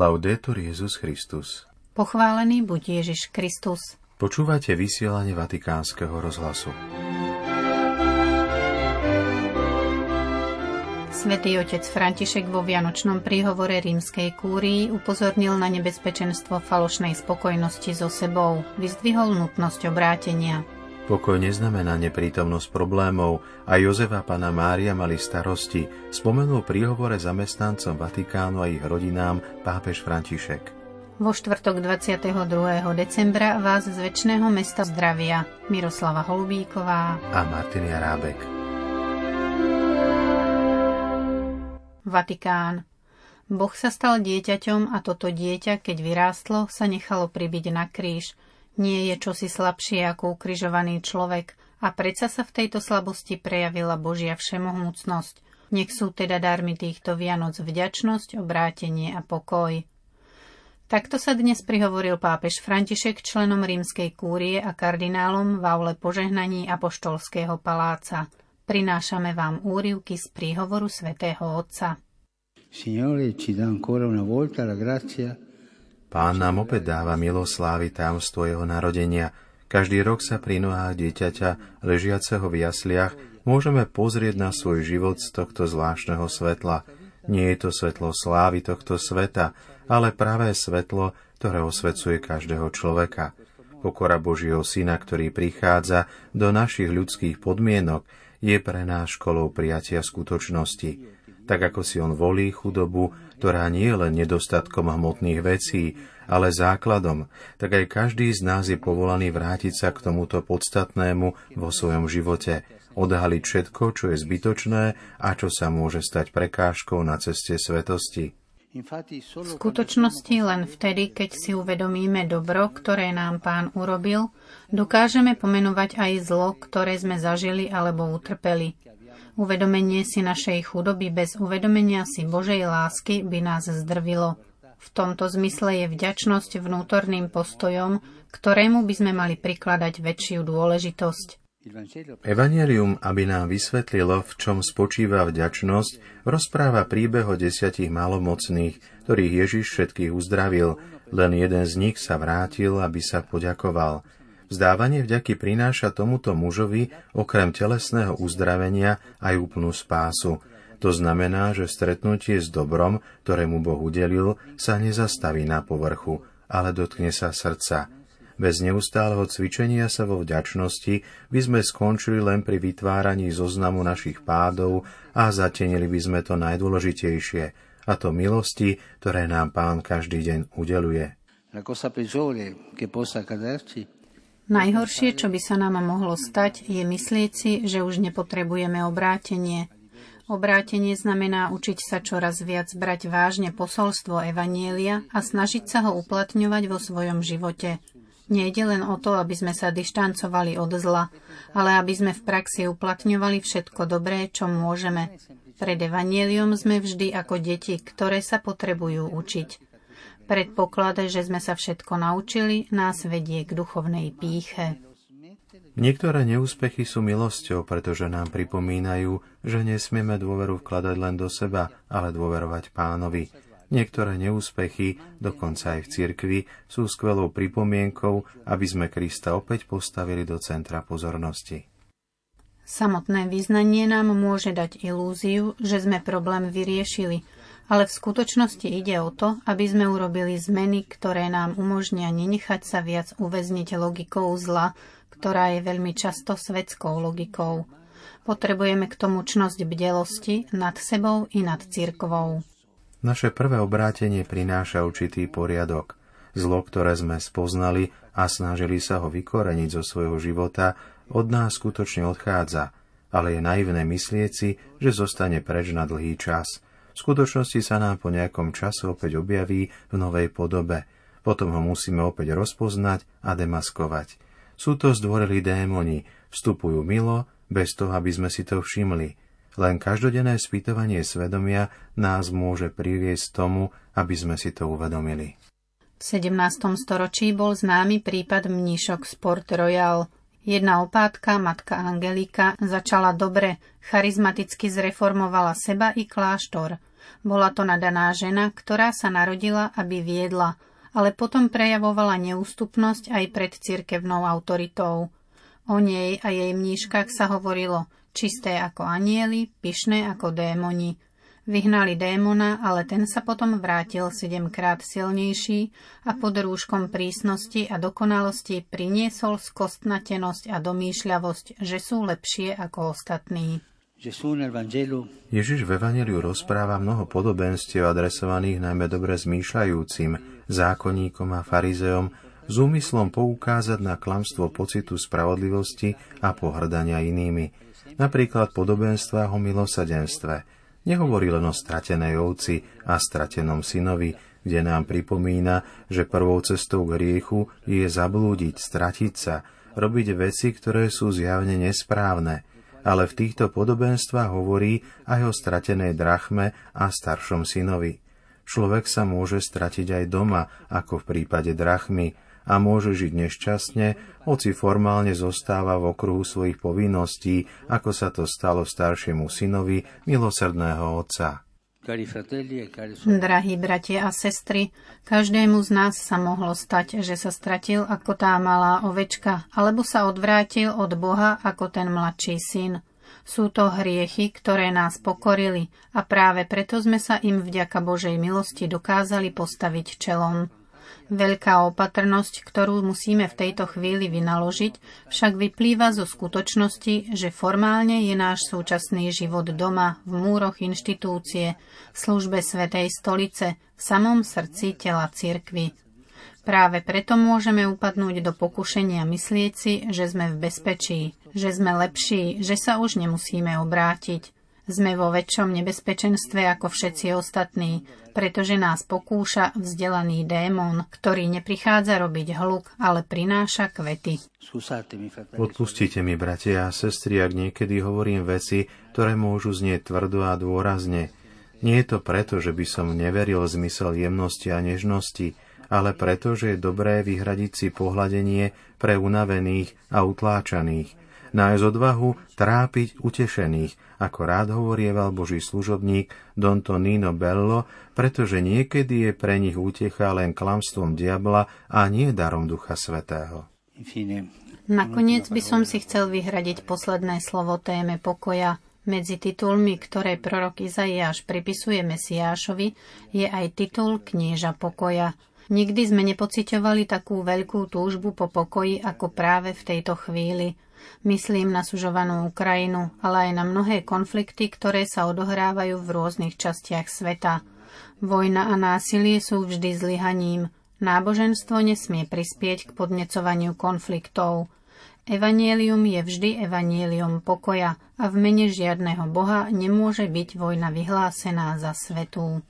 Laudetur Jezus Christus. Pochválený buď Ježiš Kristus. Počúvate vysielanie Vatikánskeho rozhlasu. Svetý otec František vo Vianočnom príhovore rímskej kúrii upozornil na nebezpečenstvo falošnej spokojnosti so sebou, vyzdvihol nutnosť obrátenia. Pokoj neznamená neprítomnosť problémov a Jozefa pana Mária mali starosti, spomenul príhovore zamestnancom Vatikánu a ich rodinám pápež František. Vo štvrtok 22. decembra vás z väčšného mesta zdravia Miroslava Holubíková a Martin Jarábek. Vatikán. Boh sa stal dieťaťom a toto dieťa, keď vyrástlo, sa nechalo pribiť na kríž – nie je čosi slabšie ako ukrižovaný človek a predsa sa v tejto slabosti prejavila Božia všemohúcnosť. Nech sú teda darmi týchto Vianoc vďačnosť, obrátenie a pokoj. Takto sa dnes prihovoril pápež František členom rímskej kúrie a kardinálom v aule požehnaní Apoštolského paláca. Prinášame vám úrivky z príhovoru svätého Otca. Signore, ci dà ancora una volta la grazia Pán nám opäť dáva miloslávy tamstvo jeho narodenia. Každý rok sa pri nohách dieťaťa, ležiaceho v jasliach, môžeme pozrieť na svoj život z tohto zvláštneho svetla. Nie je to svetlo slávy tohto sveta, ale pravé svetlo, ktoré osvecuje každého človeka. Pokora Božieho Syna, ktorý prichádza do našich ľudských podmienok, je pre nás školou prijatia skutočnosti tak ako si on volí chudobu, ktorá nie je len nedostatkom hmotných vecí, ale základom, tak aj každý z nás je povolaný vrátiť sa k tomuto podstatnému vo svojom živote, odhaliť všetko, čo je zbytočné a čo sa môže stať prekážkou na ceste svetosti. V skutočnosti len vtedy, keď si uvedomíme dobro, ktoré nám pán urobil, dokážeme pomenovať aj zlo, ktoré sme zažili alebo utrpeli. Uvedomenie si našej chudoby bez uvedomenia si Božej lásky by nás zdrvilo. V tomto zmysle je vďačnosť vnútorným postojom, ktorému by sme mali prikladať väčšiu dôležitosť. Evangelium, aby nám vysvetlilo, v čom spočíva vďačnosť, rozpráva príbeh o desiatich malomocných, ktorých Ježiš všetkých uzdravil, len jeden z nich sa vrátil, aby sa poďakoval. Vzdávanie vďaky prináša tomuto mužovi okrem telesného uzdravenia aj úplnú spásu. To znamená, že stretnutie s dobrom, ktorému Boh udelil, sa nezastaví na povrchu, ale dotkne sa srdca. Bez neustáleho cvičenia sa vo vďačnosti by sme skončili len pri vytváraní zoznamu našich pádov a zatenili by sme to najdôležitejšie, a to milosti, ktoré nám Pán každý deň udeluje. La cosa peggiore che possa accaderci Najhoršie, čo by sa nám mohlo stať, je myslieť si, že už nepotrebujeme obrátenie. Obrátenie znamená učiť sa čoraz viac brať vážne posolstvo Evanielia a snažiť sa ho uplatňovať vo svojom živote. Nejde len o to, aby sme sa dištancovali od zla, ale aby sme v praxi uplatňovali všetko dobré, čo môžeme. Pred Evanielium sme vždy ako deti, ktoré sa potrebujú učiť. Predpoklad, že sme sa všetko naučili, nás vedie k duchovnej píche. Niektoré neúspechy sú milosťou, pretože nám pripomínajú, že nesmieme dôveru vkladať len do seba, ale dôverovať pánovi. Niektoré neúspechy, dokonca aj v cirkvi, sú skvelou pripomienkou, aby sme Krista opäť postavili do centra pozornosti. Samotné význanie nám môže dať ilúziu, že sme problém vyriešili – ale v skutočnosti ide o to, aby sme urobili zmeny, ktoré nám umožnia nenechať sa viac uväzniť logikou zla, ktorá je veľmi často svetskou logikou. Potrebujeme k tomu čnosť bdelosti nad sebou i nad cirkvou. Naše prvé obrátenie prináša určitý poriadok. Zlo, ktoré sme spoznali a snažili sa ho vykoreniť zo svojho života, od nás skutočne odchádza, ale je naivné myslieť si, že zostane preč na dlhý čas – v skutočnosti sa nám po nejakom čase opäť objaví v novej podobe. Potom ho musíme opäť rozpoznať a demaskovať. Sú to zdvorili démoni, vstupujú milo, bez toho, aby sme si to všimli. Len každodenné spýtovanie svedomia nás môže priviesť tomu, aby sme si to uvedomili. V 17. storočí bol známy prípad mníšok Sport Royal. Jedna opátka, matka Angelika, začala dobre, charizmaticky zreformovala seba i kláštor. Bola to nadaná žena, ktorá sa narodila, aby viedla, ale potom prejavovala neústupnosť aj pred cirkevnou autoritou. O nej a jej mníškach sa hovorilo čisté ako anieli, pyšné ako démoni. Vyhnali démona, ale ten sa potom vrátil sedemkrát silnejší a pod rúškom prísnosti a dokonalosti priniesol skostnatenosť a domýšľavosť, že sú lepšie ako ostatní. Ježiš v Evangeliu rozpráva mnoho podobenstiev adresovaných najmä dobre zmýšľajúcim, zákonníkom a farizeom, s úmyslom poukázať na klamstvo pocitu spravodlivosti a pohrdania inými. Napríklad podobenstva o milosadenstve. Nehovorí len o stratenej ovci a stratenom synovi, kde nám pripomína, že prvou cestou k hriechu je zablúdiť, stratiť sa, robiť veci, ktoré sú zjavne nesprávne – ale v týchto podobenstvách hovorí aj o stratenej drachme a staršom synovi. Človek sa môže stratiť aj doma, ako v prípade drachmy, a môže žiť nešťastne, hoci formálne zostáva v okruhu svojich povinností, ako sa to stalo staršiemu synovi milosrdného otca. Drahí bratia a sestry, každému z nás sa mohlo stať, že sa stratil ako tá malá ovečka, alebo sa odvrátil od Boha ako ten mladší syn. Sú to hriechy, ktoré nás pokorili a práve preto sme sa im vďaka Božej milosti dokázali postaviť čelom. Veľká opatrnosť, ktorú musíme v tejto chvíli vynaložiť, však vyplýva zo skutočnosti, že formálne je náš súčasný život doma, v múroch inštitúcie, v službe Svetej stolice, v samom srdci tela cirkvy. Práve preto môžeme upadnúť do pokušenia myslieť si, že sme v bezpečí, že sme lepší, že sa už nemusíme obrátiť – sme vo väčšom nebezpečenstve ako všetci ostatní, pretože nás pokúša vzdelaný démon, ktorý neprichádza robiť hluk, ale prináša kvety. Odpustite mi, bratia a sestry, ak niekedy hovorím veci, ktoré môžu znieť tvrdo a dôrazne. Nie je to preto, že by som neveril zmysel jemnosti a nežnosti, ale preto, že je dobré vyhradiť si pohľadenie pre unavených a utláčaných, nájsť odvahu trápiť utešených, ako rád hovorieval Boží služobník Don Tonino Bello, pretože niekedy je pre nich útecha len klamstvom diabla a nie darom Ducha Svetého. Nakoniec by som si chcel vyhradiť posledné slovo téme pokoja. Medzi titulmi, ktoré prorok Izaiáš pripisuje Mesiášovi, je aj titul Knieža pokoja. Nikdy sme nepociťovali takú veľkú túžbu po pokoji ako práve v tejto chvíli – Myslím na sužovanú Ukrajinu, ale aj na mnohé konflikty, ktoré sa odohrávajú v rôznych častiach sveta. Vojna a násilie sú vždy zlyhaním. Náboženstvo nesmie prispieť k podnecovaniu konfliktov. Evanielium je vždy evanielium pokoja a v mene žiadneho Boha nemôže byť vojna vyhlásená za svetú.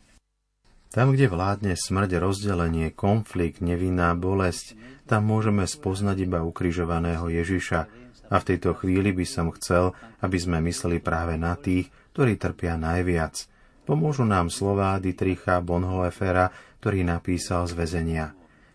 Tam, kde vládne smrť, rozdelenie, konflikt, nevinná bolesť, tam môžeme spoznať iba ukrižovaného Ježiša, a v tejto chvíli by som chcel, aby sme mysleli práve na tých, ktorí trpia najviac. Pomôžu nám slová Dietricha Bonhoeffera, ktorý napísal z väzenia.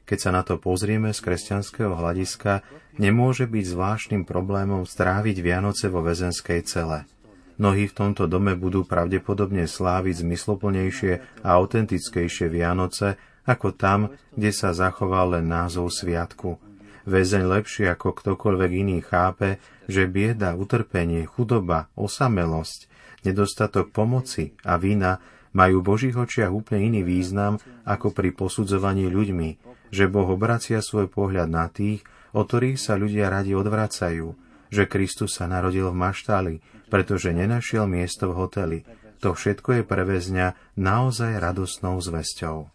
Keď sa na to pozrieme z kresťanského hľadiska, nemôže byť zvláštnym problémom stráviť Vianoce vo väzenskej cele. Mnohí v tomto dome budú pravdepodobne sláviť zmysloplnejšie a autentickejšie Vianoce, ako tam, kde sa zachoval len názov sviatku – Väzeň lepšie ako ktokoľvek iný chápe, že bieda, utrpenie, chudoba, osamelosť, nedostatok pomoci a vina majú v Božích očiach úplne iný význam ako pri posudzovaní ľuďmi, že Boh obracia svoj pohľad na tých, o ktorých sa ľudia radi odvracajú, že Kristus sa narodil v maštali, pretože nenašiel miesto v hoteli. To všetko je pre väzňa naozaj radosnou zväzťou.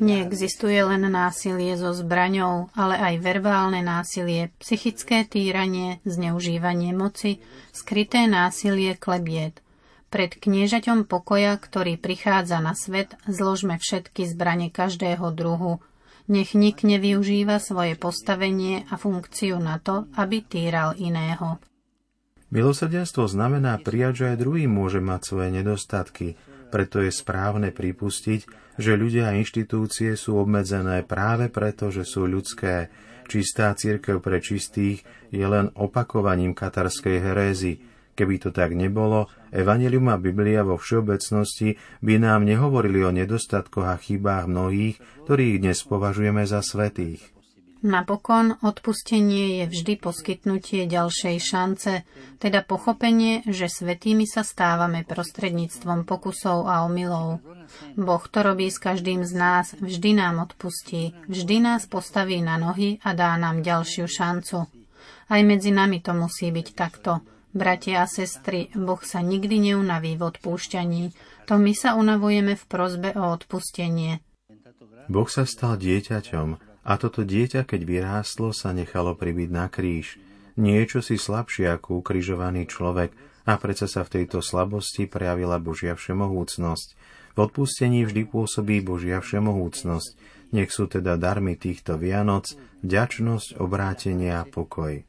Neexistuje len násilie so zbraňou, ale aj verbálne násilie, psychické týranie, zneužívanie moci, skryté násilie klebiet. Pred kniežaťom pokoja, ktorý prichádza na svet, zložme všetky zbranie každého druhu. Nech nik nevyužíva svoje postavenie a funkciu na to, aby týral iného. Milosrdenstvo znamená prijať, že aj druhý môže mať svoje nedostatky, preto je správne pripustiť, že ľudia a inštitúcie sú obmedzené práve preto, že sú ľudské. Čistá církev pre čistých je len opakovaním katarskej herézy. Keby to tak nebolo, Evangelium a Biblia vo všeobecnosti by nám nehovorili o nedostatkoch a chybách mnohých, ktorých dnes považujeme za svetých. Napokon odpustenie je vždy poskytnutie ďalšej šance, teda pochopenie, že svetými sa stávame prostredníctvom pokusov a omylov. Boh to robí s každým z nás, vždy nám odpustí, vždy nás postaví na nohy a dá nám ďalšiu šancu. Aj medzi nami to musí byť takto. Bratia a sestry, Boh sa nikdy neunaví v odpúšťaní, to my sa unavujeme v prozbe o odpustenie. Boh sa stal dieťaťom, a toto dieťa, keď vyrástlo, sa nechalo pribiť na kríž. Niečo si slabšie ako ukrižovaný človek a predsa sa v tejto slabosti prejavila Božia všemohúcnosť. V odpustení vždy pôsobí Božia všemohúcnosť. Nech sú teda darmi týchto Vianoc ďačnosť, obrátenie a pokoj.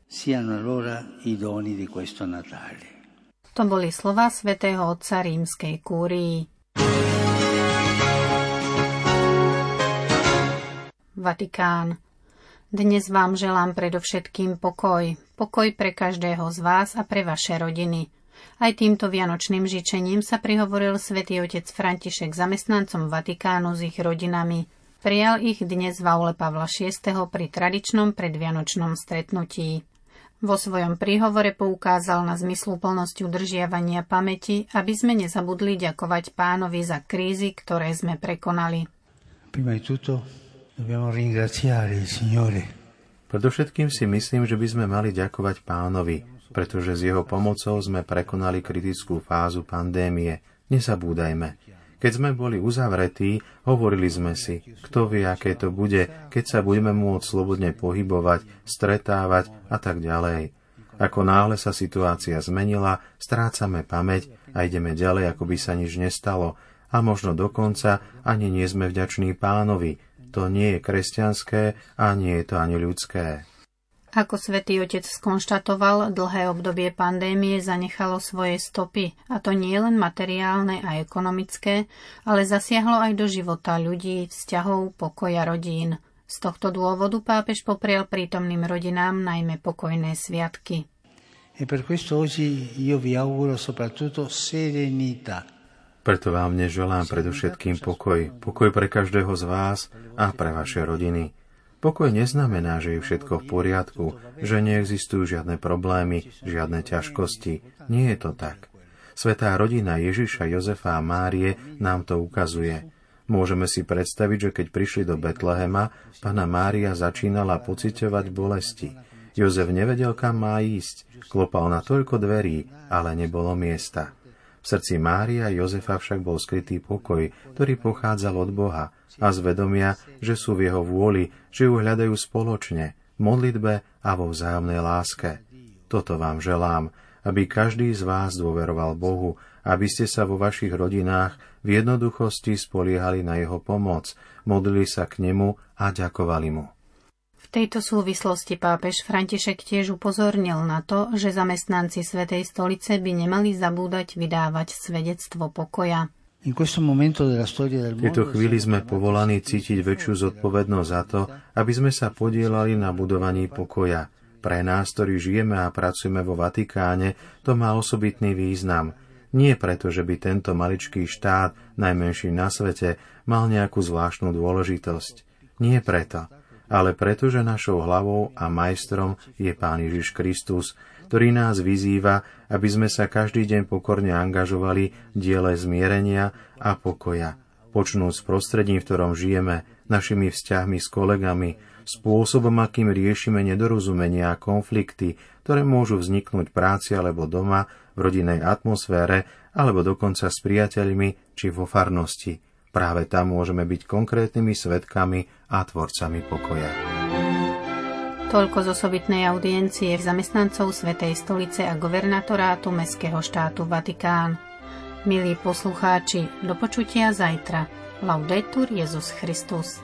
To boli slova svätého otca rímskej kúrii. Vatikán. Dnes vám želám predovšetkým pokoj. Pokoj pre každého z vás a pre vaše rodiny. Aj týmto vianočným žičením sa prihovoril svätý otec František zamestnancom Vatikánu s ich rodinami. Prijal ich dnes v aule Pavla VI. pri tradičnom predvianočnom stretnutí. Vo svojom príhovore poukázal na zmysluplnosť udržiavania pamäti, aby sme nezabudli ďakovať pánovi za krízy, ktoré sme prekonali. Prima di tutto Predovšetkým si myslím, že by sme mali ďakovať pánovi, pretože s jeho pomocou sme prekonali kritickú fázu pandémie. Nezabúdajme. Keď sme boli uzavretí, hovorili sme si, kto vie, aké to bude, keď sa budeme môcť slobodne pohybovať, stretávať a tak ďalej. Ako náhle sa situácia zmenila, strácame pamäť a ideme ďalej, ako by sa nič nestalo. A možno dokonca ani nie sme vďační pánovi, to nie je kresťanské a nie je to ani ľudské. Ako svätý Otec skonštatoval, dlhé obdobie pandémie zanechalo svoje stopy, a to nie len materiálne a ekonomické, ale zasiahlo aj do života ľudí, vzťahov, pokoja rodín. Z tohto dôvodu pápež poprial prítomným rodinám najmä pokojné sviatky. E per questo oggi io vi auguro soprattutto serenità, preto vám dnes želám predovšetkým pokoj. Pokoj pre každého z vás a pre vaše rodiny. Pokoj neznamená, že je všetko v poriadku, že neexistujú žiadne problémy, žiadne ťažkosti. Nie je to tak. Svetá rodina Ježiša, Jozefa a Márie nám to ukazuje. Môžeme si predstaviť, že keď prišli do Betlehema, pána Mária začínala pociťovať bolesti. Jozef nevedel, kam má ísť. Klopal na toľko dverí, ale nebolo miesta. V srdci Mária Jozefa však bol skrytý pokoj, ktorý pochádzal od Boha a z vedomia, že sú v jeho vôli, že ju hľadajú spoločne, v modlitbe a vo vzájomnej láske. Toto vám želám, aby každý z vás dôveroval Bohu, aby ste sa vo vašich rodinách v jednoduchosti spoliehali na jeho pomoc, modlili sa k nemu a ďakovali mu tejto súvislosti pápež František tiež upozornil na to, že zamestnanci Svetej stolice by nemali zabúdať vydávať svedectvo pokoja. V tejto chvíli sme povolaní cítiť väčšiu zodpovednosť za to, aby sme sa podielali na budovaní pokoja. Pre nás, ktorí žijeme a pracujeme vo Vatikáne, to má osobitný význam. Nie preto, že by tento maličký štát, najmenší na svete, mal nejakú zvláštnu dôležitosť. Nie preto ale pretože našou hlavou a majstrom je Pán Ježiš Kristus, ktorý nás vyzýva, aby sme sa každý deň pokorne angažovali v diele zmierenia a pokoja, počnúť s prostredím, v ktorom žijeme, našimi vzťahmi s kolegami, spôsobom, akým riešime nedorozumenia a konflikty, ktoré môžu vzniknúť práci alebo doma, v rodinnej atmosfére, alebo dokonca s priateľmi či vo farnosti. Práve tam môžeme byť konkrétnymi svetkami a tvorcami pokoja. Toľko z osobitnej audiencie zamestnancov Svetej stolice a governatorátu Mestského štátu Vatikán. Milí poslucháči, do počutia zajtra. Laudetur Jezus Christus.